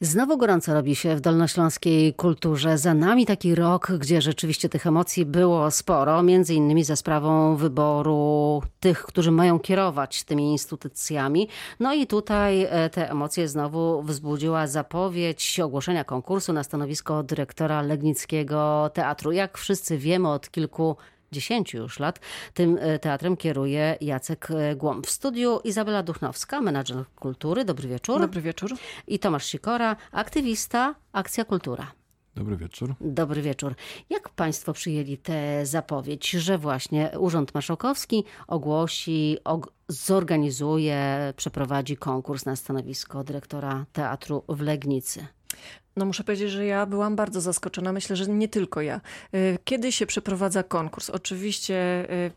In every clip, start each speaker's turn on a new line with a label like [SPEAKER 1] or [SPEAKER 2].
[SPEAKER 1] Znowu gorąco robi się w dolnośląskiej kulturze. Za nami taki rok, gdzie rzeczywiście tych emocji było sporo, między innymi za sprawą wyboru tych, którzy mają kierować tymi instytucjami. No i tutaj e, te emocje znowu wzbudziła zapowiedź ogłoszenia konkursu na stanowisko dyrektora Legnickiego Teatru. Jak wszyscy wiemy od kilku 10 już lat tym e, teatrem kieruje Jacek e, Głąb. W studiu Izabela Duchnowska, menadżer kultury. Dobry wieczór.
[SPEAKER 2] Dobry wieczór.
[SPEAKER 1] I Tomasz Sikora, aktywista Akcja Kultura.
[SPEAKER 3] Dobry wieczór.
[SPEAKER 1] Dobry wieczór. Jak Państwo przyjęli tę zapowiedź, że właśnie Urząd Marszałkowski ogłosi, og zorganizuje, przeprowadzi konkurs na stanowisko dyrektora teatru w Legnicy?
[SPEAKER 2] No muszę powiedzieć, że ja byłam bardzo zaskoczona. Myślę, że nie tylko ja. Y, kiedy się przeprowadza konkurs? Oczywiście y,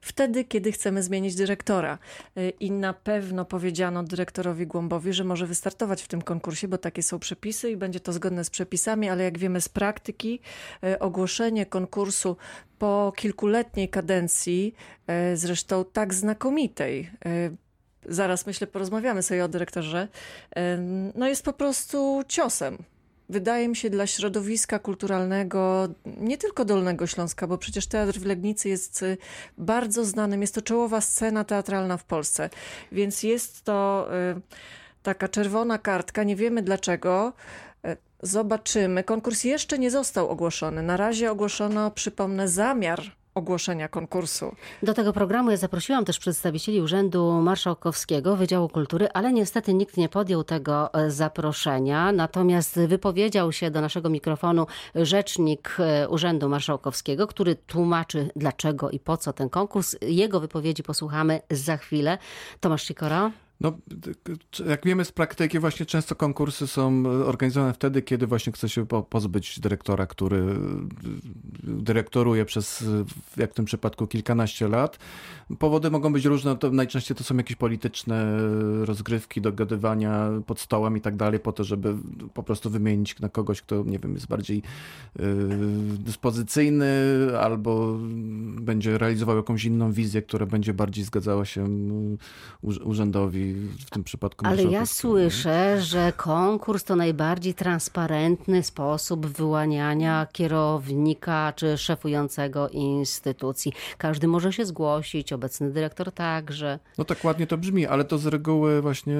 [SPEAKER 2] wtedy, kiedy chcemy zmienić dyrektora. Y, I na pewno powiedziano dyrektorowi Głąbowi, że może wystartować w tym konkursie, bo takie są przepisy i będzie to zgodne z przepisami, ale jak wiemy z praktyki, ogłoszenie konkursu po kilkuletniej kadencji, zresztą tak znakomitej, zaraz myślę porozmawiamy sobie o dyrektorze, no jest po prostu ciosem wydaje mi się, dla środowiska kulturalnego, nie tylko Dolnego Śląska, bo przecież Teatr w Legnicy jest y, bardzo znanym, jest to czołowa scena teatralna w Polsce, więc jest to y, taka czerwona kartka, nie wiemy dlaczego. Y, zobaczymy. Konkurs jeszcze nie został ogłoszony. Na razie ogłoszono, przypomnę, zamiar ogłoszenia konkursu.
[SPEAKER 1] Do tego programu ja zaprosiłam też przedstawicieli Urzędu Marszałkowskiego Wydziału Kultury, ale niestety nikt nie podjął tego e, zaproszenia. Natomiast wypowiedział się do naszego mikrofonu rzecznik e, Urzędu Marszałkowskiego, który tłumaczy dlaczego i po co ten konkurs. Jego wypowiedzi posłuchamy za chwilę. Tomasz Sikora.
[SPEAKER 3] No, jak wiemy z praktyki, właśnie często konkursy są organizowane wtedy, kiedy właśnie chce się pozbyć dyrektora, który dyrektoruje przez, jak w tym przypadku, kilkanaście lat. Powody mogą być różne, to najczęściej to są jakieś polityczne rozgrywki, dogadywania pod stołem i tak dalej, po to, żeby po prostu wymienić na kogoś, kto, nie wiem, jest bardziej dyspozycyjny albo będzie realizował jakąś inną wizję, która będzie bardziej zgadzała się urzędowi w tym przypadku.
[SPEAKER 1] Ale ja słyszę, że konkurs to najbardziej transparentny sposób wyłaniania kierownika czy szefującego instytucji. Każdy może się zgłosić, obecny dyrektor także.
[SPEAKER 3] No tak ładnie to brzmi, ale to z reguły właśnie,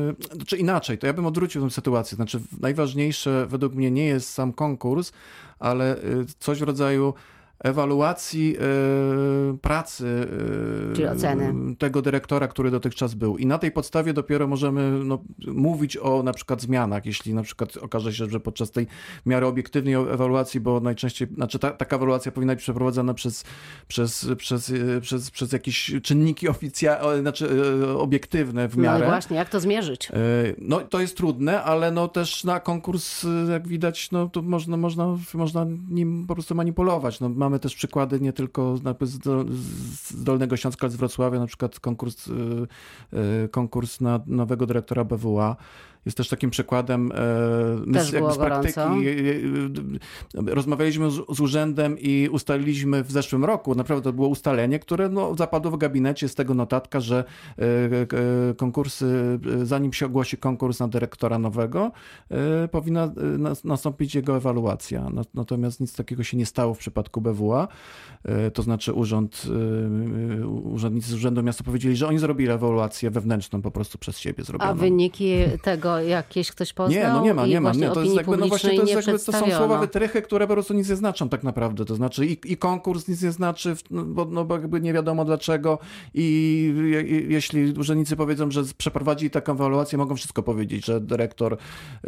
[SPEAKER 3] czy inaczej, to ja bym odwrócił tę sytuację. Znaczy najważniejsze według mnie nie jest sam konkurs, ale y, coś w rodzaju ewaluacji y, pracy
[SPEAKER 1] y,
[SPEAKER 3] tego dyrektora, który dotychczas był. I na tej podstawie dopiero możemy no, mówić o na przykład zmianach, jeśli na przykład okaże się, że podczas tej miary obiektywnej ewaluacji, bo najczęściej, znaczy ta, taka ewaluacja powinna być przeprowadzana przez, przez, przez, y, przez, przez jakieś czynniki oficjalne, znaczy obiektywne w no miarę.
[SPEAKER 1] No właśnie, jak to zmierzyć?
[SPEAKER 3] No to jest trudne, ale no też na konkurs, jak widać, no to można, można, można nim po prostu manipulować. No, mamy też przykłady nie tylko z Dolnego Śląska, ale z Wrocławia, na przykład konkurs, y, y, konkurs na nowego dyrektora BWA jest też takim przykładem e,
[SPEAKER 1] też jakby z praktyki.
[SPEAKER 3] Rozmawialiśmy z, z, urzędem i ustaliliśmy w zeszłym roku, naprawdę to było ustalenie, które no, zapadło w gabinecie z tego notatka, że e, e, konkursy, zanim się ogłosi konkurs na dyrektora nowego, powinna nastąpić jego ewaluacja. Natomiast nic takiego się nie stało w przypadku BWA. To znaczy urząd, urzędnicy z Urzędu Miasta powiedzieli, że oni zrobili ewaluację wewnętrzną po prostu przez siebie zrobioną.
[SPEAKER 1] A wyniki tego jakieś ktoś poznał?
[SPEAKER 3] Nie, no nie ma, nie ma. Nie, to jest jakby, no właśnie to, jest jakby,
[SPEAKER 1] to
[SPEAKER 3] są słowa wytrychy, które po prostu nic nie znaczą tak naprawdę. To znaczy i, i konkurs nic nie znaczy, no bo, no bo jakby nie wiadomo dlaczego i, i jeśli urzędnicy powiedzą, że przeprowadzili taką ewaluację, mogą wszystko powiedzieć, że dyrektor,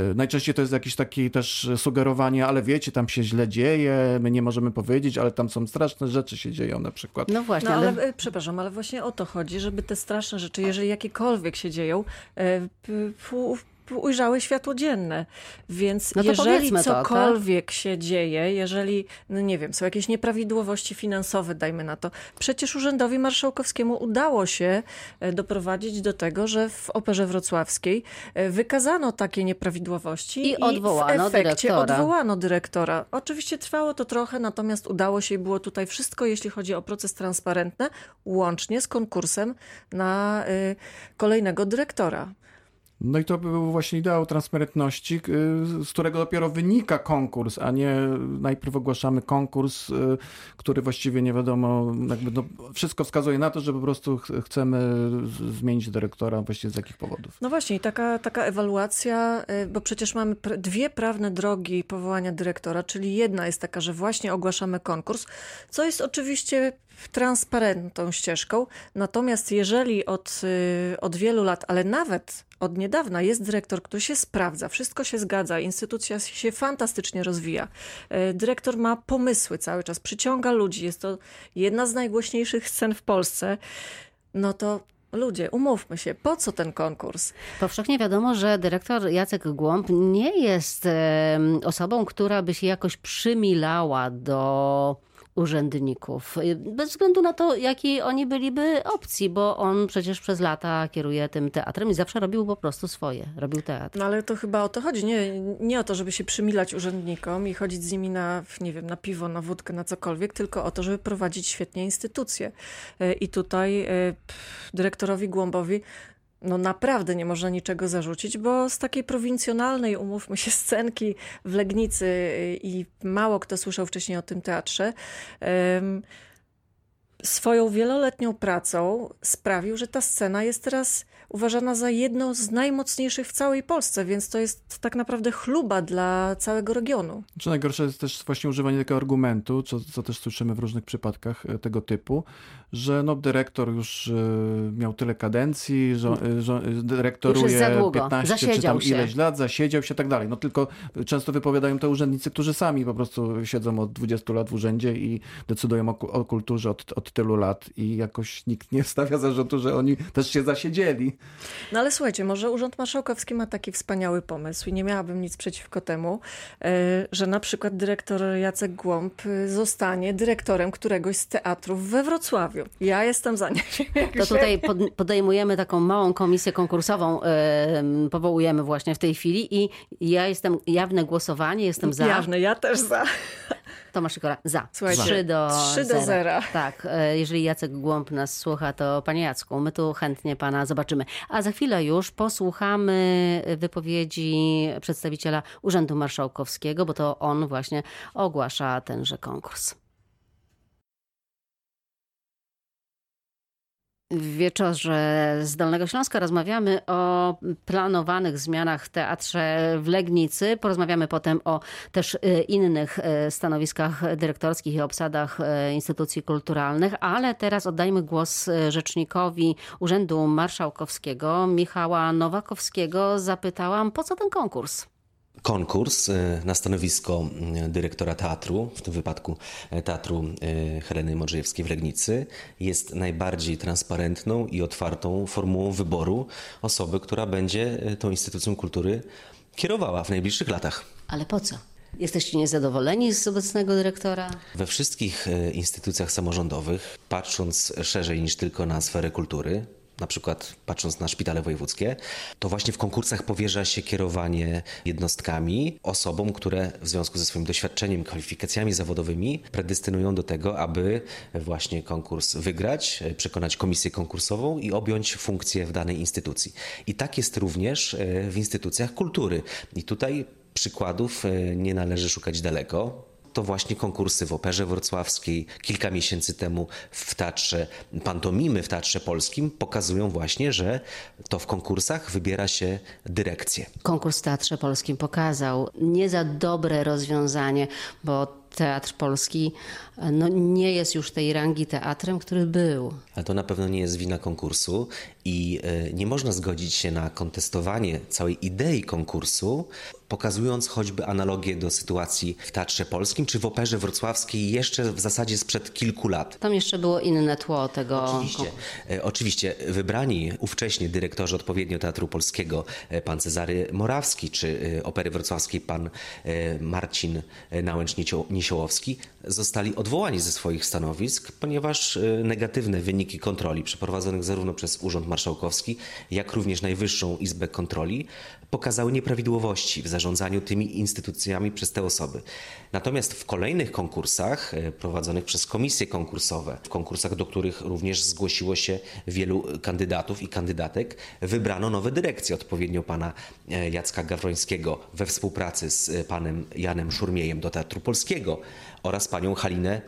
[SPEAKER 3] y, najczęściej to jest jakieś takie też sugerowanie, ale wiecie, tam się źle dzieje, my nie możemy powiedzieć, ale tam są straszne rzeczy się dzieją na przykład.
[SPEAKER 2] No właśnie, no, ale... ale e, przepraszam, ale właśnie o to chodzi, żeby te straszne rzeczy, jeżeli jakiekolwiek się dzieją, e, ujrzały światło dzienne. Więc no jeżeli cokolwiek to, tak? się dzieje, jeżeli, no nie wiem, są jakieś nieprawidłowości finansowe, dajmy na to, przecież Urzędowi Marszałkowskiemu udało się e, doprowadzić do tego, że w Operze Wrocławskiej e, wykazano takie nieprawidłowości
[SPEAKER 1] i, i odwołano
[SPEAKER 2] w efekcie
[SPEAKER 1] dyrektora.
[SPEAKER 2] odwołano dyrektora. Oczywiście trwało to trochę, natomiast udało się i było tutaj wszystko, jeśli chodzi o proces transparentny, łącznie z konkursem na y, kolejnego dyrektora.
[SPEAKER 3] No i to był właśnie ideał transparentności, y, z którego dopiero wynika konkurs, a nie najpierw ogłaszamy konkurs, y, który właściwie nie wiadomo, jakby no, wszystko wskazuje na to, że po prostu chcemy zmienić dyrektora, właściwie z jakich powodów.
[SPEAKER 2] No właśnie, taka, taka ewaluacja, y, bo przecież mamy dwie prawne drogi powołania dyrektora, czyli jedna jest taka, że właśnie ogłaszamy konkurs, co jest oczywiście transparentną ścieżką. Natomiast jeżeli od, od wielu lat, ale nawet od niedawna jest dyrektor, który się sprawdza, wszystko się zgadza, instytucja się fantastycznie rozwija. E, dyrektor ma pomysły cały czas, przyciąga ludzi, jest to jedna z najgłośniejszych scen w Polsce. No to Ludzie, umówmy się, po co ten konkurs?
[SPEAKER 1] Powszechnie wiadomo, że dyrektor Jacek Głąb nie jest osobą, która by się jakoś przymilała do urzędników. Bez względu na to, jakiej oni byliby opcji, bo on przecież przez lata kieruje tym teatrem i zawsze robił po prostu swoje. Robił teatr.
[SPEAKER 2] No ale to chyba o to chodzi. Nie, nie o to, żeby się przymilać urzędnikom i chodzić z nimi na, nie wiem, na piwo, na wódkę, na cokolwiek, tylko o to, żeby prowadzić świetnie instytucje. E, I tutaj e, dyrektorowi Głąbowi no naprawdę nie można niczego zarzucić, bo z takiej prowincjonalnej, umówmy się, scenki w Legnicy y, i mało kto słyszał wcześniej o tym teatrze, swoją wieloletnią pracą sprawił, że ta scena jest teraz uważana za jedną z najmocniejszych w całej Polsce, więc to jest tak naprawdę chluba dla całego regionu.
[SPEAKER 3] Czy najgorsze jest też właśnie używanie takiego argumentu, co, co też słyszymy w różnych przypadkach e, tego typu, że no, dyrektor już y, miał tyle kadencji, że, y, że dyrektoruje 15 zasiedział czy tam się. ileś lat, zasiedział się i tak dalej. No tylko często wypowiadają to urzędnicy, którzy sami po prostu siedzą od 20 lat w urzędzie i decydują o, o kulturze od, od tylu lat i jakoś nikt nie stawia zarzutu, że oni też się zasiedzieli.
[SPEAKER 2] No ale słuchajcie, może Urząd Marszałkowski ma taki wspaniały pomysł i nie miałabym nic przeciwko temu, e, że na przykład dyrektor Jacek Głąb e, zostanie dyrektorem któregoś z teatrów we Wrocławiu. Ja jestem za nie.
[SPEAKER 1] To tutaj podejmujemy taką małą komisję konkursową, powołujemy właśnie w tej chwili i ja jestem, jawne głosowanie, jestem za.
[SPEAKER 2] Jawne, ja też za.
[SPEAKER 1] Tomasz Sikora, za. Słuchajcie, 3 do 3 do 0. Tak, e, jeżeli Jacek Głąb nas słucha, to panie Jacku, my tu chętnie pana zobaczymy. A za chwilę już posłuchamy wypowiedzi przedstawiciela Urzędu Marszałkowskiego, bo to on właśnie ogłasza tenże konkurs. W wieczorze z Dolnego Śląska rozmawiamy o planowanych zmianach w teatrze w Legnicy. Porozmawiamy potem o też y, innych y, stanowiskach dyrektorskich i obsadach y, instytucji kulturalnych, ale teraz oddajmy głos rzecznikowi Urzędu Marszałkowskiego Michała Nowakowskiego. Zapytałam, po co ten konkurs?
[SPEAKER 4] Konkurs e, na stanowisko e, dyrektora teatru, w tym wypadku e, Teatru Heleny Modrzejewskiej w Legnicy, jest najbardziej transparentną i otwartą formułą wyboru osoby, która będzie tą instytucją kultury kierowała w najbliższych latach.
[SPEAKER 1] Ale po co? Jesteście niezadowoleni z obecnego dyrektora?
[SPEAKER 4] We wszystkich instytucjach samorządowych, patrząc szerzej niż tylko na sferę kultury, na przykład patrząc na szpitale wojewódzkie, to właśnie w konkursach powierza się kierowanie jednostkami osobom, które w związku ze swoim doświadczeniem, kwalifikacjami zawodowymi predestynują do tego, aby właśnie konkurs wygrać, przekonać komisję konkursową i objąć funkcję w danej instytucji. I tak jest również e, w instytucjach kultury. I tutaj przykładów e, nie należy szukać daleko to właśnie konkursy w Operze Wrocławskiej kilka miesięcy temu w Teatrze Pantomimy w Teatrze Polskim pokazują właśnie, że to w konkursach wybiera się dyrekcję.
[SPEAKER 1] Konkurs w Teatrze Polskim pokazał nie za dobre rozwiązanie, bo Teatr Polski no, nie jest już tej rangi teatrem, który był.
[SPEAKER 4] Ale to na pewno nie jest wina konkursu i e, nie można zgodzić się na kontestowanie całej idei konkursu, pokazując choćby analogię do sytuacji w Teatrze Polskim czy w Operze Wrocławskiej jeszcze w zasadzie sprzed kilku lat.
[SPEAKER 1] Tam jeszcze było inne tło tego.
[SPEAKER 4] Oczywiście, e, oczywiście wybrani ówcześnie dyrektorzy odpowiednio Teatru Polskiego, pan Cezary Morawski czy Opery Wrocławskiej pan Marcin Nałęcz-Niesiołowski Niesiołowski zostali odwołani ze swoich stanowisk, ponieważ e, negatywne wyniki kontroli przeprowadzonych zarówno przez Urząd Marszałkowski, jak również Najwyższą Izbę Kontroli pokazały nieprawidłowości w zarządzaniu tymi instytucjami przez te osoby. Natomiast w kolejnych konkursach e, prowadzonych przez komisje konkursowe, w konkursach, do których również zgłosiło się wielu kandydatów i kandydatek, wybrano nowe dyrekcje, odpowiednio pana e, Jacka Gawrońskiego we współpracy z e, panem Janem Szurmiejem do Teatru Polskiego oraz panią Halinę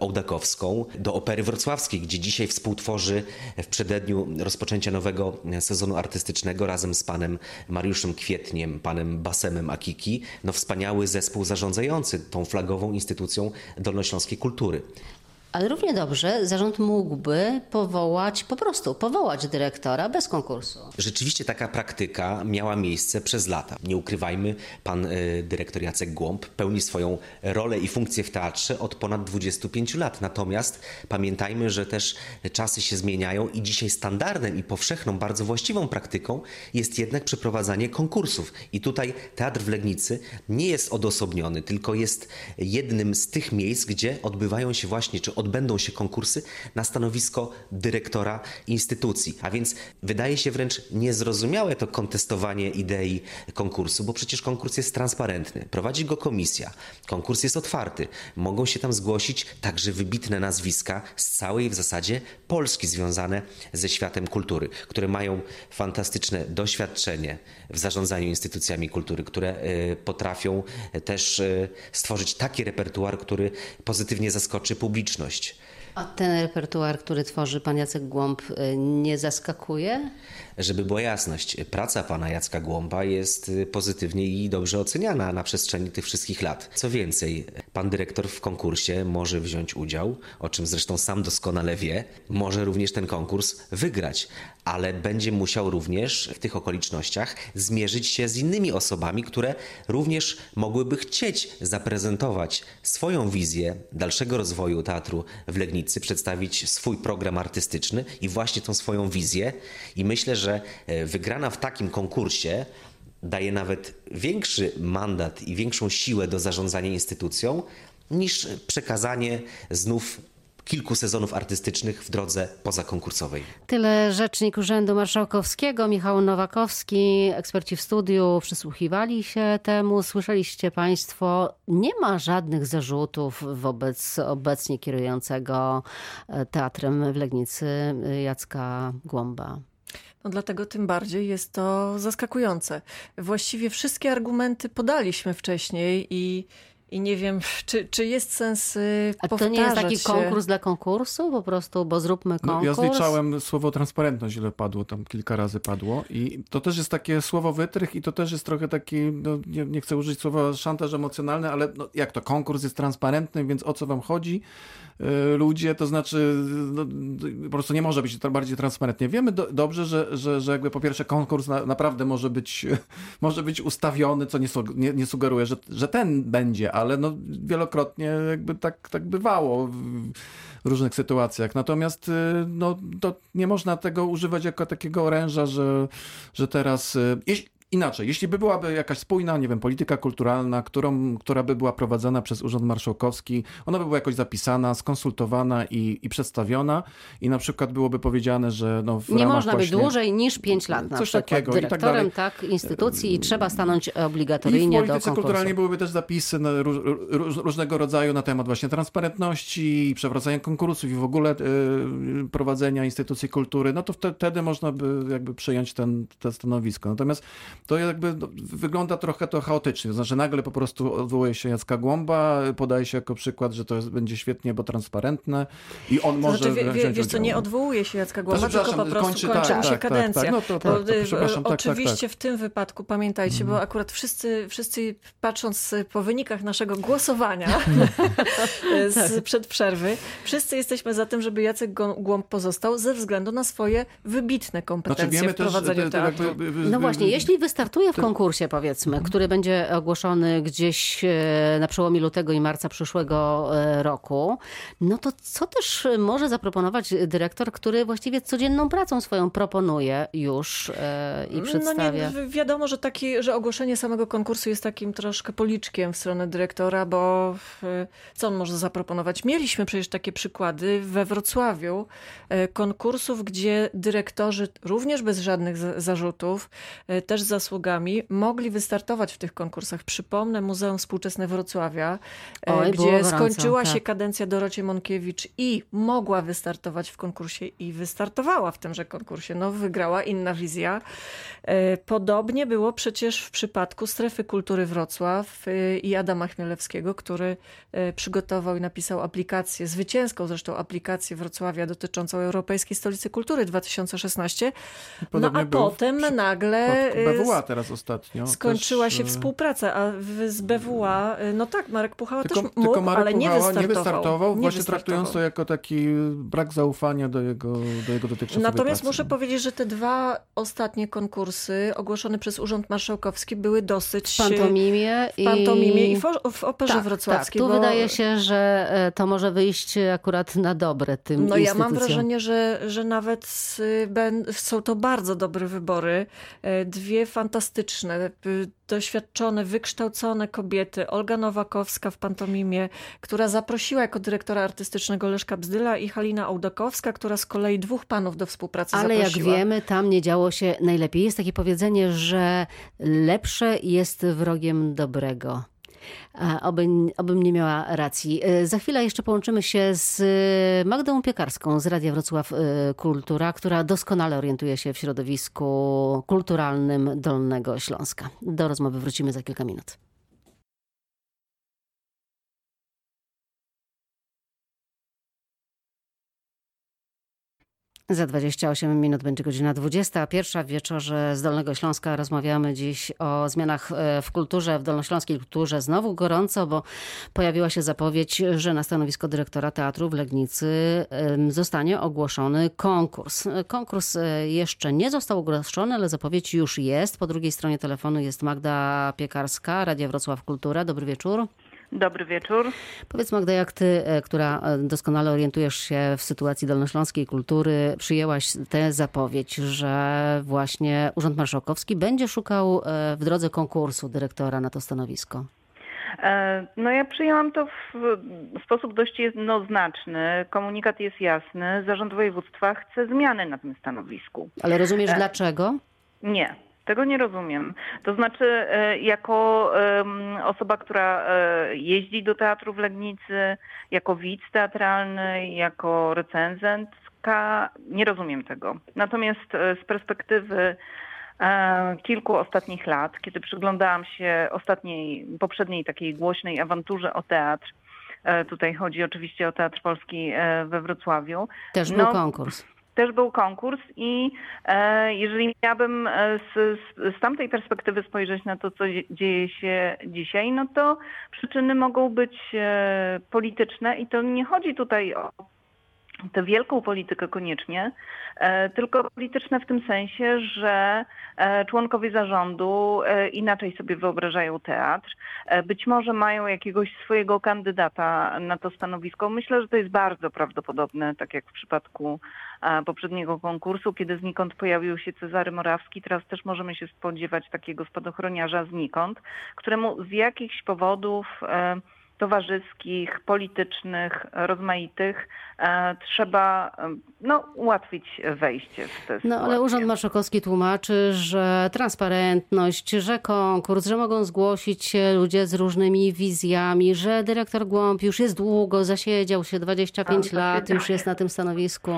[SPEAKER 4] Ołdakowską do Opery Wrocławskiej, gdzie dzisiaj współtworzy w przededniu rozpoczęcia nowego sezonu artystycznego razem z panem Mariuszem Kwietniem, panem Basemem Akiki, no wspaniały zespół zarządzający tą flagową instytucją dolnośląskiej kultury.
[SPEAKER 1] Ale równie dobrze zarząd mógłby powołać, po prostu powołać dyrektora bez konkursu.
[SPEAKER 4] Rzeczywiście taka praktyka miała miejsce przez lata. Nie ukrywajmy, pan y, dyrektor Jacek Głąb pełni swoją rolę i funkcję w teatrze od ponad 25 lat. Natomiast pamiętajmy, że też czasy się zmieniają i dzisiaj standardem i powszechną, bardzo właściwą praktyką jest jednak przeprowadzanie konkursów. I tutaj teatr w Legnicy nie jest odosobniony, tylko jest jednym z tych miejsc, gdzie odbywają się właśnie, czy odbędą się konkursy na stanowisko dyrektora instytucji. A więc wydaje się wręcz niezrozumiałe to kontestowanie idei konkursu, bo przecież konkurs jest transparentny. Prowadzi go komisja. Konkurs jest otwarty. Mogą się tam zgłosić także wybitne nazwiska z całej w zasadzie Polski związane ze światem kultury, które mają fantastyczne doświadczenie w zarządzaniu instytucjami kultury, które e, potrafią też e, stworzyć taki repertuar, który pozytywnie zaskoczy publiczność.
[SPEAKER 1] A ten repertuar, który tworzy pan Jacek Głąb, y, nie zaskakuje?
[SPEAKER 4] Żeby była jasność, praca pana Jacka Głąba jest y, pozytywnie i dobrze oceniana na przestrzeni tych wszystkich lat. Co więcej, pan dyrektor w konkursie może wziąć udział, o czym zresztą sam doskonale wie, może również ten konkurs wygrać, ale będzie musiał również w tych okolicznościach zmierzyć się z innymi osobami, które również mogłyby chcieć zaprezentować swoją wizję dalszego rozwoju teatru w Legnicy, przedstawić swój program artystyczny i właśnie tą swoją wizję. I myślę, że e, wygrana w takim konkursie daje nawet większy mandat i większą siłę do zarządzania instytucją niż przekazanie znów kilku sezonów artystycznych w drodze pozakonkursowej.
[SPEAKER 1] Tyle rzecznik Urzędu Marszałkowskiego, Michał Nowakowski, eksperci w studiu przysłuchiwali się temu. Słyszeliście Państwo, nie ma żadnych zarzutów wobec obecnie kierującego e, teatrem w Legnicy Jacka Głąba.
[SPEAKER 2] No dlatego tym bardziej jest to zaskakujące. Właściwie wszystkie argumenty podaliśmy wcześniej i i nie wiem, czy, czy jest sens y, A
[SPEAKER 1] to nie jest taki
[SPEAKER 2] się.
[SPEAKER 1] konkurs dla konkursu po prostu, bo zróbmy konkurs?
[SPEAKER 3] No, ja zliczałem słowo transparentność, ile padło, tam kilka razy padło i to też jest takie słowo wytrych i to też jest trochę taki, no, nie, nie chcę użyć słowa szantaż emocjonalny, ale no, jak to, konkurs jest transparentny, więc o co wam chodzi? Y, ludzie, to znaczy no, po prostu nie może być bardziej transparentnie. Wiemy do, dobrze, że, że, że jakby po pierwsze konkurs na, naprawdę może być, może być ustawiony, co nie, nie, nie sugeruje, że, że ten będzie, ale no wielokrotnie jakby tak, tak bywało w różnych sytuacjach. Natomiast y, no, to nie można tego używać jako takiego oręża, że, że teraz... Y, jeśli, Inaczej, jeśli by byłaby jakaś spójna, nie wiem, polityka kulturalna, którą, która by była prowadzona przez Urząd Marszałkowski, ona by była jakoś zapisana, skonsultowana i, i przedstawiona i na przykład byłoby powiedziane, że no w
[SPEAKER 1] Nie można
[SPEAKER 3] właśnie,
[SPEAKER 1] być dłużej niż 5 lat na coś przykład takiego, tak dyrektorem tak, tak, instytucji i trzeba stanąć obligatoryjnie do konkursu.
[SPEAKER 3] w polityce kulturalnej byłyby też zapisy róż, róż, różnego rodzaju na temat właśnie transparentności, przewracania konkursów i w ogóle y, prowadzenia instytucji kultury, no to wtedy można by jakby przyjąć ten, to stanowisko. Natomiast to jakby no, wygląda trochę to chaotycznie. To znaczy nagle po prostu odwołuje się Jacka Głąba, podaje się jako przykład, że to jest, będzie świetnie, bo transparentne i on może
[SPEAKER 2] znaczy, wie, wie, Wiesz co, nie odwołuje się Jacka Głąba, tylko po prostu kończy, kończy tak, mu się tak, tak kadencja. Tak, no to, to, to, tak, oczywiście w tym wypadku pamiętajcie, mm. bo mhm. akurat wszyscy, wszyscy patrząc po wynikach naszego głosowania z, przed przerwy, wszyscy jesteśmy za tym, żeby Jacek Głąb pozostał ze względu na swoje wybitne kompetencje znaczy, w prowadzeniu też, teatru. Jakby,
[SPEAKER 1] no właśnie, jeśli wystartuje w konkursie, powiedzmy, który będzie ogłoszony gdzieś e, na przełomie lutego i marca przyszłego e, roku, no to co też może zaproponować dyrektor, który właściwie codzienną pracą swoją proponuje już e, i przedstawia?
[SPEAKER 2] No nie, wiadomo, że, taki, że ogłoszenie samego konkursu jest takim troszkę policzkiem w stronę dyrektora, bo co on może zaproponować? Mieliśmy przecież takie przykłady we Wrocławiu konkursów, gdzie dyrektorzy również bez żadnych zarzutów też zasługami mogli wystartować w tych konkursach. Przypomnę Muzeum Współczesne Wrocławia, e,
[SPEAKER 1] Oj,
[SPEAKER 2] gdzie
[SPEAKER 1] gorąco,
[SPEAKER 2] skończyła się
[SPEAKER 1] tak.
[SPEAKER 2] kadencja Dorocie Monkiewicz i mogła wystartować w konkursie i wystartowała w tymże konkursie. No, wygrała inna wizja. E, Podobnie było przecież w przypadku Strefy Kultury Wrocław e, i Adama Chmielewskiego, który przygotował i napisał aplikację, zwycięską zresztą aplikację Wrocławia dotyczącą Europejskiej Stolicy Kultury 2016. No a potem nagle
[SPEAKER 3] BWA teraz ostatnio.
[SPEAKER 2] skończyła
[SPEAKER 3] też,
[SPEAKER 2] się
[SPEAKER 3] e,
[SPEAKER 2] współpraca, a z BWA, e, no tak, Marek Puchała
[SPEAKER 3] Tylko,
[SPEAKER 2] też mógł,
[SPEAKER 3] tylko Marek
[SPEAKER 2] ale nie
[SPEAKER 3] Puchała
[SPEAKER 2] wystartował.
[SPEAKER 3] nie wystartował,
[SPEAKER 2] Nie
[SPEAKER 3] właśnie
[SPEAKER 2] wystartował.
[SPEAKER 3] traktując to jako taki brak zaufania do jego, do jego dotychczasowej
[SPEAKER 2] Natomiast
[SPEAKER 3] pracy.
[SPEAKER 2] muszę powiedzieć, że te dwa ostatnie konkursy ogłoszone przez Urząd Marszałkowski były dosyć
[SPEAKER 1] W pantomimie
[SPEAKER 2] w pantomimie i
[SPEAKER 1] i...
[SPEAKER 2] w, w operze
[SPEAKER 1] Tak,
[SPEAKER 2] wrocławskiej.
[SPEAKER 1] tak. Tu
[SPEAKER 2] bo-
[SPEAKER 1] wydaje się, że e, to może wyjść akurat na dobre tym
[SPEAKER 2] No ja mam wrażenie, że, że nawet są to bardzo dobre wybory. Dwie fantastyczne, y, doświadczone, wykształcone kobiety. Olga Nowakowska w pantomimie, która zaprosiła jako dyrektora artystycznego Leszka Bzdyla i Halina Ołdakowska, która z kolei dwóch panów do współpracy
[SPEAKER 1] Ale jak
[SPEAKER 2] zaprosiła.
[SPEAKER 1] wiemy, tam nie działo się najlepiej. Jest takie powiedzenie, że lepsze jest wrogiem dobrego. Oby, obym nie miała racji. E, Za chwilę jeszcze połączymy się z e, Magdą Piekarską z Radia Wrocław e, Kultura, która doskonale orientuje się w środowisku kulturalnym Dolnego Śląska. Do rozmowy wrócimy za kilka minut. Za 28 minut będzie godzina 21. W wieczorze z Dolnego Śląska rozmawiamy dziś o zmianach e, w kulturze, w dolnośląskiej kulturze. Znowu gorąco, bo pojawiła się zapowiedź, że na stanowisko dyrektora teatru w Legnicy zostanie ogłoszony konkurs. E, Konkurs e, jeszcze nie został ogłoszony, ale zapowiedź już jest. Po drugiej stronie telefonu jest Magda Piekarska, Radia Wrocław Kultura. Dobry wieczór.
[SPEAKER 5] Dobry wieczór.
[SPEAKER 1] Powiedz Magda, jak ty, e, która e, doskonale orientujesz się w sytuacji dolnośląskiej kultury, przyjęłaś tę zapowiedź, że właśnie Urząd Marszałkowski będzie szukał e, w drodze konkursu dyrektora na to stanowisko?
[SPEAKER 5] No ja przyjęłam to w sposób dość jednoznaczny. Komunikat jest jasny. Zarząd województwa chce zmiany na tym stanowisku.
[SPEAKER 1] Ale rozumiesz dlaczego?
[SPEAKER 5] Nie. Tego nie rozumiem. To znaczy, e, jako osoba, która e, jeździ do teatru w Legnicy, jako widz teatralny, jako recenzentka, nie rozumiem tego. Natomiast e, z perspektywy kilku ostatnich lat, kiedy przyglądałam się ostatniej, poprzedniej takiej głośnej awanturze o teatr, tutaj chodzi oczywiście o Teatr Polski we Wrocławiu,
[SPEAKER 1] Też był
[SPEAKER 5] no,
[SPEAKER 1] konkurs.
[SPEAKER 5] Też był konkurs i e, jeżeli miałabym e, z, z, z tamtej perspektywy spojrzeć na to, co dzie- dzieje się dzisiaj, no to przyczyny mogą być e, polityczne i to nie chodzi tutaj o tę wielką politykę koniecznie, e, tylko polityczne w tym sensie, że e, członkowie zarządu e, inaczej sobie wyobrażają teatr. Być może mają jakiegoś swojego kandydata na to stanowisko. Myślę, że to jest bardzo prawdopodobne, tak jak w przypadku poprzedniego konkursu, kiedy znikąd pojawił się Cezary Morawski. Teraz też możemy się spodziewać takiego spadochroniarza znikąd, któremu z jakichś powodów towarzyskich, politycznych, rozmaitych e, trzeba e, no, ułatwić wejście w tę
[SPEAKER 1] No ale. Urząd Marszałkowski tłumaczy, że transparentność, że konkurs, że mogą zgłosić się ludzie z różnymi wizjami, że dyrektor Głąb już jest długo, zasiedział się 25
[SPEAKER 5] Tam
[SPEAKER 1] lat, już jest na tym stanowisku.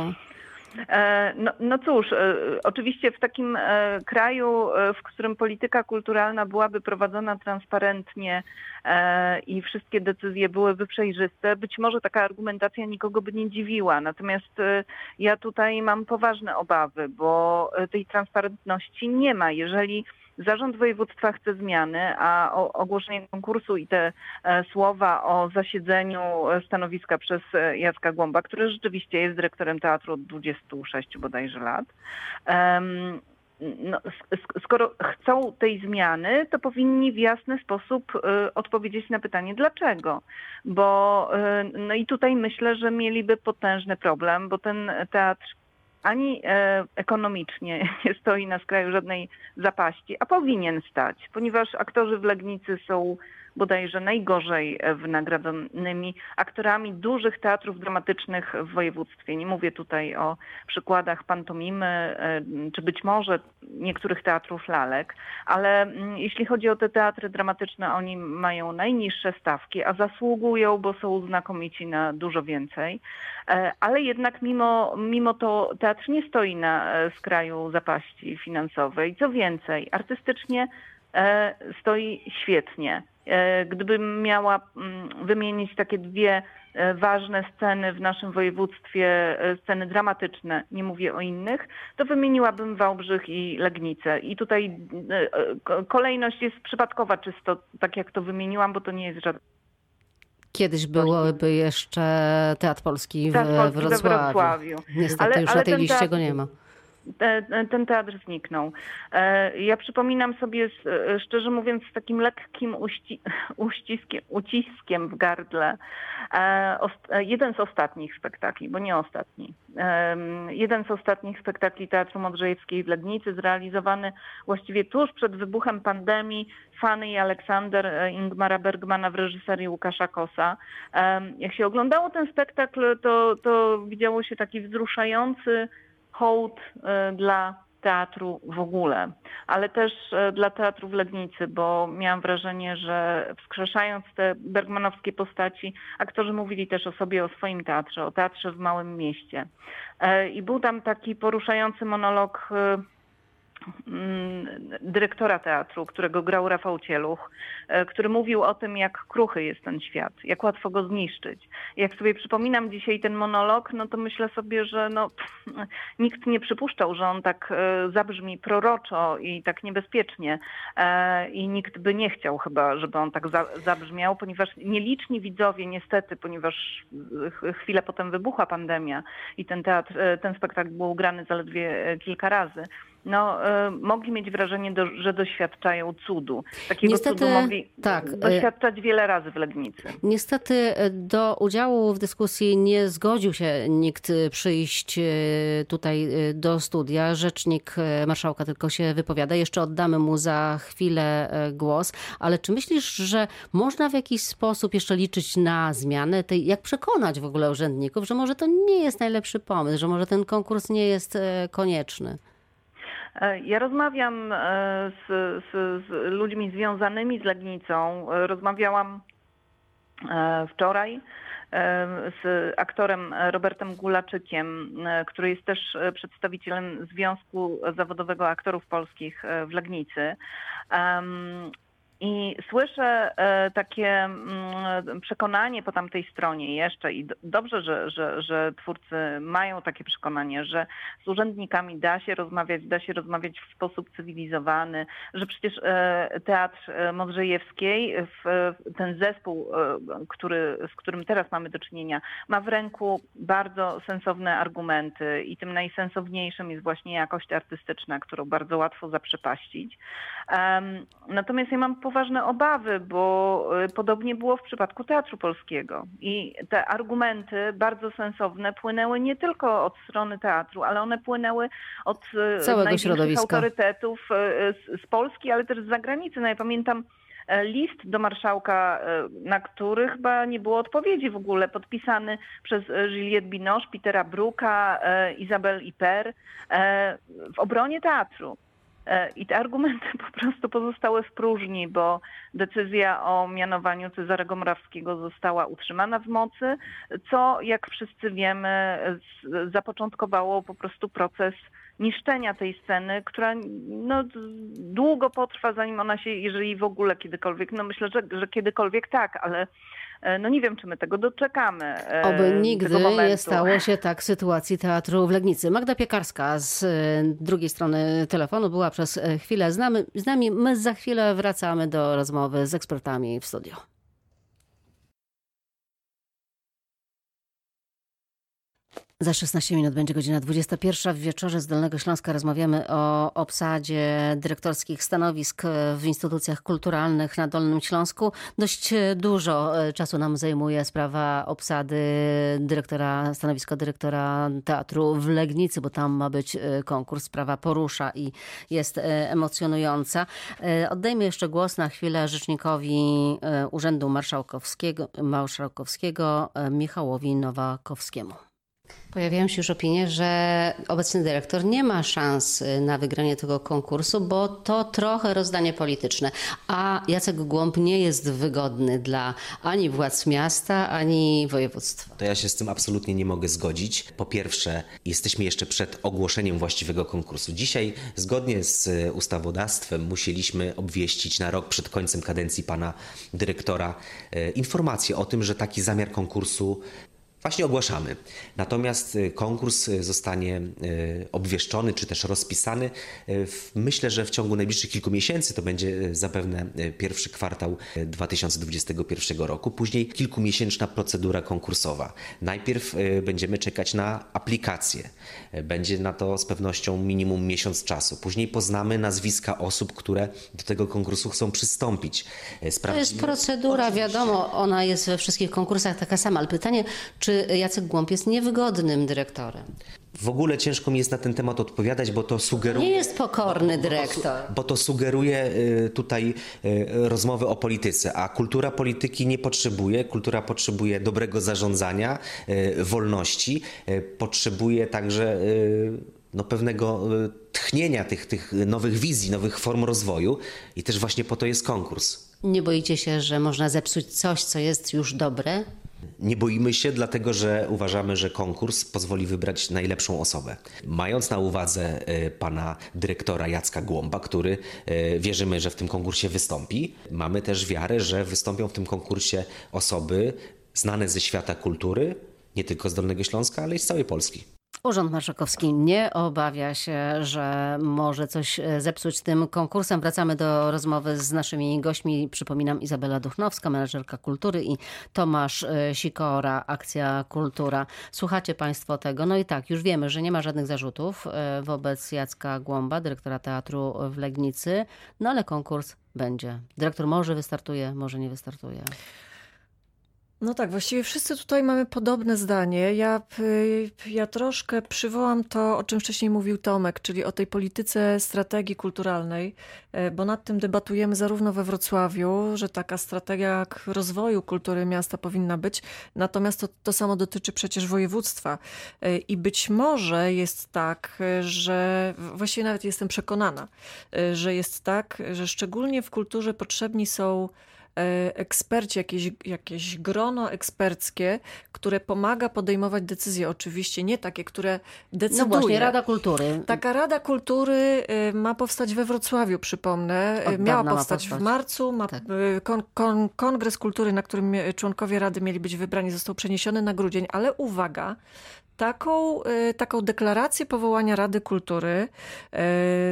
[SPEAKER 5] E, No, no cóż, e, oczywiście w takim e, kraju, w którym polityka kulturalna byłaby prowadzona transparentnie i wszystkie decyzje byłyby przejrzyste, być może taka argumentacja nikogo by nie dziwiła. Natomiast ja tutaj mam poważne obawy, bo tej transparentności nie ma. Jeżeli Zarząd województwa chce zmiany, a ogłoszenie konkursu i te e, słowa o zasiedzeniu e, stanowiska przez e, Jacka Głąba, który rzeczywiście jest dyrektorem teatru od 26 bodajże lat. no, sk- sk- skoro chcą tej zmiany, to powinni w jasny sposób odpowiedzieć na pytanie dlaczego. Bo no i tutaj myślę, że mieliby potężny problem, bo ten teatr ani e, ekonomicznie nie stoi na skraju żadnej zapaści, a powinien stać, ponieważ aktorzy w Legnicy są bodajże najgorzej wynagradzonymi aktorami dużych teatrów dramatycznych w województwie. Nie mówię tutaj o przykładach pantomimy, czy być może niektórych teatrów lalek, ale mm, jeśli chodzi o te teatry dramatyczne, oni mają najniższe stawki, a zasługują, bo są znakomici na dużo więcej. E, ale jednak mimo, mimo to teatr nie stoi na e, skraju zapaści finansowej. Co więcej, artystycznie e, stoi świetnie. Gdybym miała mm, wymienić takie dwie ważne sceny w naszym województwie, sceny dramatyczne, nie mówię o innych, to wymieniłabym Wałbrzych i Legnicę. I tutaj kolejność jest przypadkowa czysto, tak jak to wymieniłam, bo to nie jest żadna
[SPEAKER 1] Kiedyś byłoby jeszcze Teatr Polski w, Teatr Polski Wrocławiu. We Wrocławiu. Niestety ale, już ale na tej liście teatr, go nie ma.
[SPEAKER 5] Ten teatr zniknął. E, ja przypominam sobie, e, szczerze mówiąc, z takim lekkim uści, uściskiem, uciskiem w gardle, e, jeden z ostatnich spektakli, bo nie ostatni, jeden z ostatnich spektakli Teatru Modrzejewskiej w Legnicy, zrealizowany właściwie tuż przed wybuchem pandemii Fanny i Aleksander Ingmara Bergmana w reżyserii Łukasza Kosa. Jak się oglądało ten spektakl, to, to widziało się taki wzruszający hołd e, dla teatru w ogóle, ale też e, dla teatru w Legnicy, bo miałam wrażenie, że wskrzeszając te bergmanowskie postaci, aktorzy mówili też o sobie, o swoim teatrze, o teatrze w małym mieście. I był tam taki poruszający monolog dyrektora teatru, którego grał Rafał Cieluch, e, który mówił o tym, jak kruchy jest ten świat, jak łatwo go zniszczyć. Jak sobie przypominam dzisiaj ten monolog, no to myślę sobie, że no, pff, nikt nie przypuszczał, że on tak e, zabrzmi proroczo i tak niebezpiecznie e, i nikt by nie chciał chyba, żeby on tak zabrzmiał, ponieważ nieliczni widzowie niestety, ponieważ chwilę potem wybuchła pandemia i ten teatr, ten spektakl był ugrany zaledwie kilka razy, no, y, mogli mieć wrażenie, do, że doświadczają cudu. Takiego Niestety, cudu mogli tak, e, doświadczać wiele razy w Legnicy.
[SPEAKER 1] Niestety e, do udziału w dyskusji nie zgodził się nikt przyjść tutaj do studia. Rzecznik marszałka tylko się wypowiada. Jeszcze oddamy mu za chwilę głos. Ale czy myślisz, że można w jakiś sposób jeszcze liczyć na zmianę tej, jak przekonać w ogóle urzędników, że może to nie jest najlepszy pomysł, że może ten konkurs nie jest konieczny?
[SPEAKER 5] E, ja rozmawiam e, z, z, z ludźmi związanymi z Legnicą. E, rozmawiałam wczoraj z aktorem Robertem Gulaczykiem, który jest też przedstawicielem Związku Zawodowego Aktorów Polskich w Legnicy. I słyszę e, takie mm, przekonanie po tamtej stronie jeszcze i dobrze, że, że, że twórcy mają takie przekonanie, że z urzędnikami da się rozmawiać, da się rozmawiać w sposób cywilizowany, że przecież e, Teatr e, Modrzejewskiej, ten zespół, który, z którym teraz mamy do czynienia, ma w ręku bardzo sensowne argumenty i tym najsensowniejszym jest właśnie jakość artystyczna, którą bardzo łatwo zaprzepaścić. Natomiast ja mam poważne obawy, bo y, podobnie było w przypadku Teatru Polskiego. I te argumenty bardzo sensowne płynęły nie tylko od strony teatru, ale one płynęły od y, Całego środowiska. autorytetów y, z Polski, ale też z zagranicy. No ja pamiętam e, list do marszałka, e, na który chyba nie było odpowiedzi w ogóle, podpisany przez Juliette Binoche, Petera Bruka, e, Izabel Iper w obronie teatru. E, I te argumenty po prostu pozostały w próżni, bo decyzja o mianowaniu Cezarego Morawskiego została utrzymana w mocy, co jak wszyscy wiemy zapoczątkowało po prostu proces niszczenia tej sceny, która no, długo potrwa, zanim ona się, jeżeli w ogóle kiedykolwiek, no myślę, że, że kiedykolwiek tak, ale no nie wiem, czy my tego doczekamy.
[SPEAKER 1] E, Oby nigdy nie stało się tak sytuacji teatru w Legnicy. Magda Piekarska z e, drugiej strony telefonu była przez chwilę z nami. Z nami. My za chwilę wracamy do rozmowy z ekspertami w studio. Za 16 minut będzie godzina 21. W wieczorze z Dolnego Śląska rozmawiamy o obsadzie dyrektorskich stanowisk w instytucjach kulturalnych na Dolnym Śląsku. Dość dużo e, czasu nam zajmuje sprawa obsady dyrektora, stanowiska dyrektora teatru w Legnicy, bo tam ma być e, konkurs. Sprawa porusza i jest e, emocjonująca. Oddajmy jeszcze głos na chwilę rzecznikowi Urzędu Marszałkowskiego, Marszałkowskiego Michałowi Nowakowskiemu. Pojawiają się już opinie, że obecny dyrektor nie ma szans y, na wygranie tego konkursu, bo to trochę rozdanie polityczne. A Jacek Głąb nie jest wygodny dla ani władz miasta, ani województwa.
[SPEAKER 4] To ja się z tym absolutnie nie mogę zgodzić. Po pierwsze, jesteśmy jeszcze przed ogłoszeniem właściwego konkursu. Dzisiaj, zgodnie z y, ustawodawstwem, musieliśmy obwieścić na rok przed końcem kadencji pana dyrektora y, informację o tym, że taki zamiar konkursu Właśnie ogłaszamy. Natomiast y, konkurs y, zostanie y, obwieszczony czy też rozpisany. Myślę, że w ciągu najbliższych kilku miesięcy to będzie zapewne pierwszy kwartał 2021 roku, później kilkumiesięczna procedura konkursowa. Najpierw będziemy czekać na aplikację. Będzie na to z pewnością minimum miesiąc czasu. Później poznamy nazwiska osób, które do tego konkursu chcą przystąpić.
[SPEAKER 1] Sprawdzimy... To jest procedura, Oczywiście. wiadomo, ona jest we wszystkich konkursach taka sama, ale pytanie, czy Jacek Głąb jest niewygodnym dyrektorem?
[SPEAKER 4] W ogóle ciężko mi jest na ten temat odpowiadać, bo to sugeruje.
[SPEAKER 1] Nie jest pokorny dyrektor.
[SPEAKER 4] Bo to sugeruje y, tutaj y, rozmowy o polityce, a kultura polityki nie potrzebuje. Kultura potrzebuje dobrego zarządzania, y, wolności, potrzebuje także no, pewnego tchnienia tych, tych nowych wizji, nowych form rozwoju i też właśnie po to jest konkurs.
[SPEAKER 1] Nie boicie się, że można zepsuć coś, co jest już dobre?
[SPEAKER 4] Nie boimy się, dlatego że uważamy, że konkurs pozwoli wybrać najlepszą osobę. Mając na uwadze e, pana dyrektora Jacka Głąba, który e, wierzymy, że w tym konkursie wystąpi, mamy też wiarę, że wystąpią w tym konkursie osoby znane ze świata kultury, nie tylko z Dolnego Śląska, ale i z całej Polski.
[SPEAKER 1] Urząd Marszałkowski nie obawia się, że może coś e, zepsuć tym konkursem. Wracamy do rozmowy z naszymi gośćmi. Przypominam Izabela Duchnowska, menedżerka kultury i Tomasz e, Sikora, Akcja Kultura. Słuchacie Państwo tego. No i tak, już wiemy, że nie ma żadnych zarzutów e, wobec Jacka Głąba, dyrektora teatru w Legnicy, no ale konkurs będzie. Dyrektor może wystartuje, może nie wystartuje.
[SPEAKER 2] No tak, właściwie wszyscy tutaj mamy podobne zdanie. Ja, ja troszkę przywołam to, o czym wcześniej mówił Tomek, czyli o tej polityce strategii kulturalnej, e, bo nad tym debatujemy zarówno we Wrocławiu, że taka strategia rozwoju kultury miasta powinna być, natomiast to, to samo dotyczy przecież województwa. E, I być może jest tak, że właściwie nawet jestem przekonana, e, że jest tak, że szczególnie w kulturze potrzebni są eksperci, jakieś, jakieś grono eksperckie, które pomaga podejmować decyzje. Oczywiście nie takie, które decyduje. No
[SPEAKER 1] właśnie, Rada Kultury.
[SPEAKER 2] Taka Rada Kultury e, ma powstać we Wrocławiu, przypomnę. E, Miała powstać, powstać, w marcu. Ma, tak. kon, kon, Kongres Kultury, na którym członkowie Rady mieli być wybrani, został przeniesiony na grudzień, ale uwaga, Taką, y, taką deklarację powołania Rady Kultury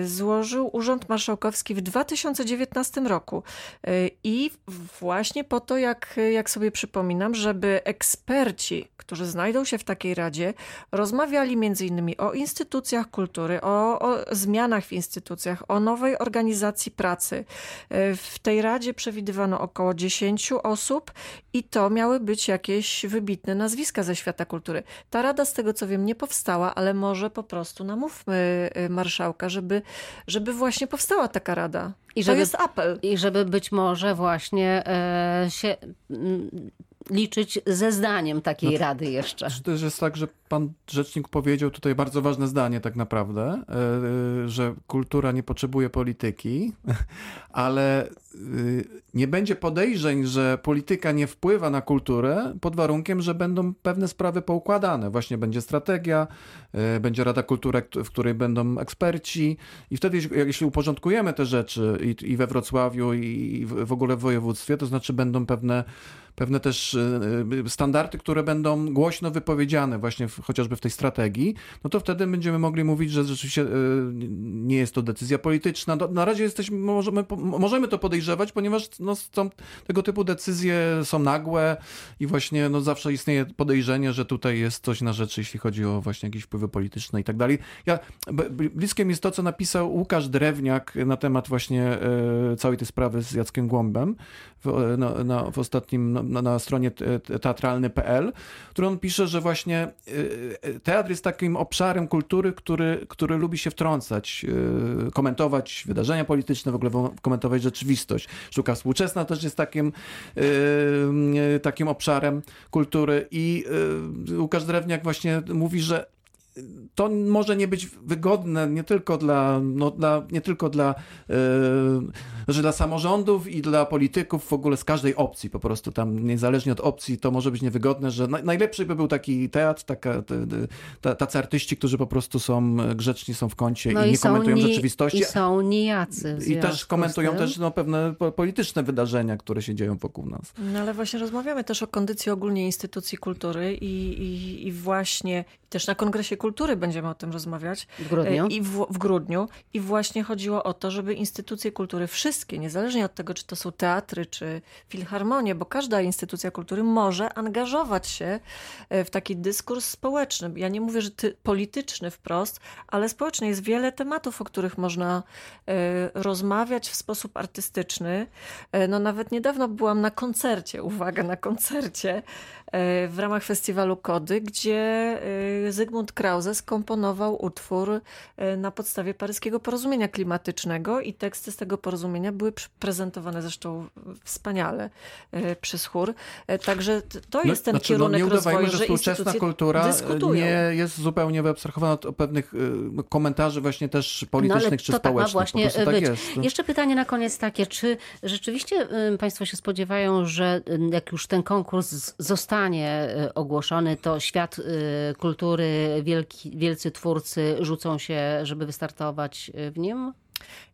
[SPEAKER 2] y, złożył Urząd Marszałkowski w 2019 roku. Y, I właśnie po to, jak, jak sobie przypominam, żeby eksperci, którzy znajdą się w takiej radzie, rozmawiali między innymi o instytucjach kultury, o, o zmianach w instytucjach, o nowej organizacji pracy. W tej radzie przewidywano około 10 osób i to miały być jakieś wybitne nazwiska ze świata kultury. Ta rada tego co wiem nie powstała, ale może po prostu namówmy y, marszałka, żeby, żeby właśnie powstała taka rada. I to żeby, jest apel.
[SPEAKER 1] I żeby być może właśnie e, się liczyć ze zdaniem takiej no, rady jeszcze.
[SPEAKER 3] To też jest tak, że pan rzecznik powiedział tutaj bardzo ważne zdanie tak naprawdę, e, e, że kultura nie potrzebuje polityki, ale e, nie będzie podejrzeń, że polityka nie wpływa na kulturę pod warunkiem, że będą pewne sprawy poukładane. Właśnie będzie strategia, będzie Rada Kultury, w której będą eksperci i wtedy jeśli uporządkujemy te rzeczy i, we Wrocławiu i w ogóle w województwie, to znaczy będą pewne pewne też y, standardy, które będą głośno wypowiedziane właśnie w, chociażby w tej strategii, no to wtedy będziemy mogli mówić, że rzeczywiście y, nie jest to decyzja polityczna. Na razie jesteśmy, możemy, możemy to podejrzewać, ponieważ no, są, tego typu decyzje są nagłe i właśnie no, zawsze istnieje podejrzenie, że tutaj jest coś na rzeczy, jeśli chodzi o właśnie jakieś wpływy polityczne i tak dalej. Ja, bliskie mi jest to, co napisał Łukasz Drewniak na temat właśnie całej tej sprawy z Jackiem Głąbem w, w ostatnim, na, na stronie teatralny.pl, który on pisze, że właśnie y, teatr jest takim obszarem kultury, który, który lubi się wtrącać, y, komentować wydarzenia polityczne, w ogóle komentować rzeczywistość. Sztuka współczesna też jest takim, y, takim obszarem kultury i Łukasz Drewniak właśnie mówi, że to może nie być wygodne nie tylko dla, no, dla, nie tylko dla, yy, że dla samorządów i dla polityków w ogóle z każdej opcji, po prostu tam niezależnie od opcji to może być niewygodne, że na, najlepszy by był taki teatr, taka, ta, tacy artyści, którzy po prostu są grzeczni, są w kącie no i, i nie komentują ni, rzeczywistości.
[SPEAKER 1] I są nijacy.
[SPEAKER 3] I też komentują też no, pewne polityczne wydarzenia, które się dzieją wokół nas.
[SPEAKER 2] No ale właśnie rozmawiamy też o kondycji ogólnie instytucji kultury i, i, i właśnie też na Kongresie Kultury będziemy o tym rozmawiać.
[SPEAKER 1] W grudniu.
[SPEAKER 2] I w, w, grudniu. I właśnie chodziło o to, żeby instytucje kultury, wszystkie, niezależnie od tego, czy to są teatry, czy filharmonie, bo każda instytucja kultury może angażować się e, w taki dyskurs społeczny. Ja nie mówię, że ty, polityczny wprost, ale społeczny. Jest wiele tematów, o których można y, rozmawiać w sposób artystyczny. No nawet niedawno byłam na koncercie, uwaga, na koncercie w ramach festiwalu Kody, gdzie Zygmunt Krause skomponował utwór e, na podstawie paryskiego porozumienia klimatycznego i teksty z tego porozumienia były prezentowane zresztą wspaniale e, przez chór. E, także to no, jest ten znaczy, no, kierunek no, nie rozwoju, że
[SPEAKER 3] współczesna kultura
[SPEAKER 2] dyskutują.
[SPEAKER 3] nie jest zupełnie wyabstrahowana od pewnych komentarzy właśnie też politycznych no, czy
[SPEAKER 1] to
[SPEAKER 3] społecznych.
[SPEAKER 1] Tak właśnie tak jest. Jeszcze pytanie na koniec takie, czy rzeczywiście Państwo się spodziewają, że jak już ten konkurs zostanie ogłoszony, to świat kultury kultury, wielki, wielcy twórcy rzucą się, żeby wystartować w nim?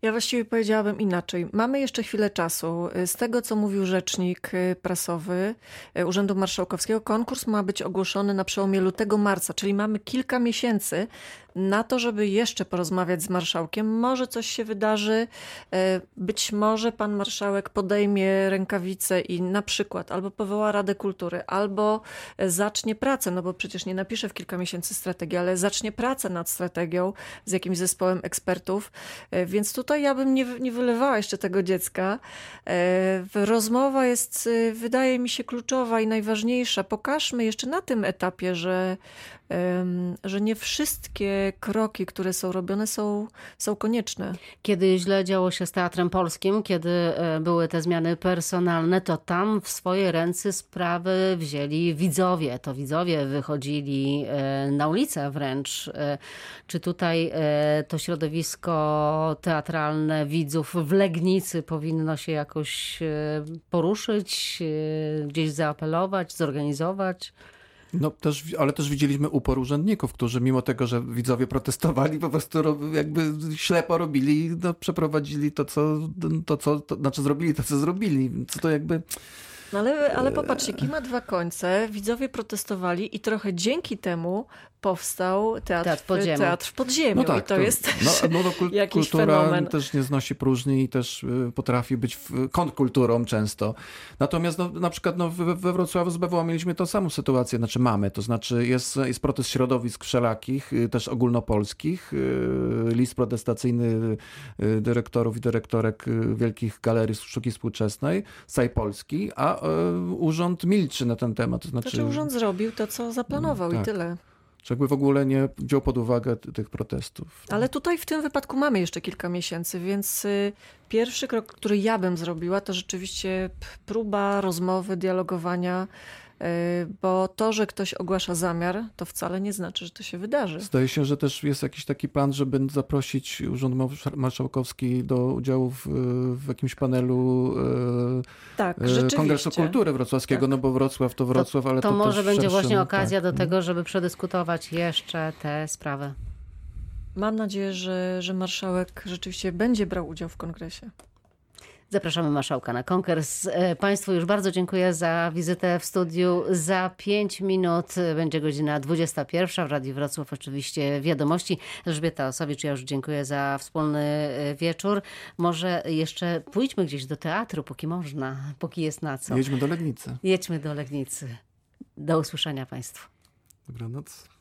[SPEAKER 2] Ja właściwie powiedziałabym inaczej. Mamy jeszcze chwilę czasu. Z tego, co mówił rzecznik prasowy Urzędu Marszałkowskiego, konkurs ma być ogłoszony na przełomie lutego-marca, czyli mamy kilka miesięcy na to, żeby jeszcze porozmawiać z marszałkiem. Może coś się wydarzy, e, być może pan marszałek podejmie rękawice i na przykład albo powoła Radę Kultury, albo zacznie pracę, no bo przecież nie napisze w kilka miesięcy strategii, ale zacznie pracę nad strategią z jakimś zespołem ekspertów, e, więc tutaj ja bym nie, nie wylewała jeszcze tego dziecka. E, rozmowa jest, wydaje mi się, kluczowa i najważniejsza. Pokażmy jeszcze na tym etapie, że że nie wszystkie kroki, które są robione, są, są konieczne.
[SPEAKER 1] Kiedy źle działo się z Teatrem Polskim, kiedy e, były te zmiany personalne, to tam w swoje ręce sprawy wzięli widzowie. To widzowie wychodzili e, na ulicę wręcz. E, czy tutaj to środowisko teatralne widzów w Legnicy powinno się jakoś poruszyć, gdzieś zaapelować, zorganizować?
[SPEAKER 3] No też, ale też widzieliśmy upor urzędników, którzy mimo tego, że widzowie protestowali, po prostu jakby ślepo robili, no, przeprowadzili to, co, to, co, to, znaczy zrobili to, co zrobili. Co to jakby...
[SPEAKER 2] No ale, ale popatrzcie, kij ma dwa końce, widzowie protestowali i trochę dzięki temu powstał teatr, teatr, podziemiu. teatr w podziemiu. No tak, I to, to jest no, no, no, kul jakiś
[SPEAKER 3] kultura
[SPEAKER 2] fenomen.
[SPEAKER 3] też nie znosi próżni i też y, potrafi być kontrkulturą często. Natomiast no, na przykład no, we, we Wrocławiu z BWA mieliśmy tą samą sytuację, znaczy mamy, to znaczy jest, jest protest środowisk wszelakich, y, też ogólnopolskich, y, list protestacyjny dyrektorów i dyrektorek wielkich galerii sztuki współczesnej z całej Polski, a urząd milczy na ten temat. To
[SPEAKER 2] znaczy, znaczy urząd zrobił to, co zaplanował tak. i tyle
[SPEAKER 3] czy jakby w ogóle nie wziął pod uwagę tych protestów.
[SPEAKER 2] Ale tutaj w tym wypadku mamy jeszcze kilka miesięcy, więc y, pierwszy krok, który ja bym zrobiła, to rzeczywiście próba rozmowy, dialogowania bo to, że ktoś ogłasza zamiar, to wcale nie znaczy, że to się wydarzy.
[SPEAKER 3] Zdaje się, że też jest jakiś taki plan, żeby zaprosić Urząd Marszałkowski do udziału w, w jakimś panelu
[SPEAKER 2] y, tak,
[SPEAKER 3] y, Kongresu Kultury Wrocławskiego, tak. no bo Wrocław to Wrocław,
[SPEAKER 1] to,
[SPEAKER 3] ale
[SPEAKER 1] to,
[SPEAKER 3] to
[SPEAKER 1] może będzie
[SPEAKER 3] szerszym,
[SPEAKER 1] właśnie okazja
[SPEAKER 3] tak.
[SPEAKER 1] do tego, żeby przedyskutować jeszcze tę sprawę.
[SPEAKER 2] Mam nadzieję, że, że marszałek rzeczywiście będzie brał udział w kongresie.
[SPEAKER 1] Zapraszamy marszałka na konkurs. E, Państwu już bardzo dziękuję za wizytę w studiu. Za 5 minut będzie godzina 21 w Radiu Wrocław. Oczywiście wiadomości. Elżbieta Osowicz, ja już dziękuję za wspólny e, wieczór. Może jeszcze pójdźmy gdzieś do teatru, póki można, póki jest na co.
[SPEAKER 3] Jedźmy do Legnicy.
[SPEAKER 1] Jedźmy do Legnicy. Do usłyszenia Państwu.
[SPEAKER 3] Dobranoc.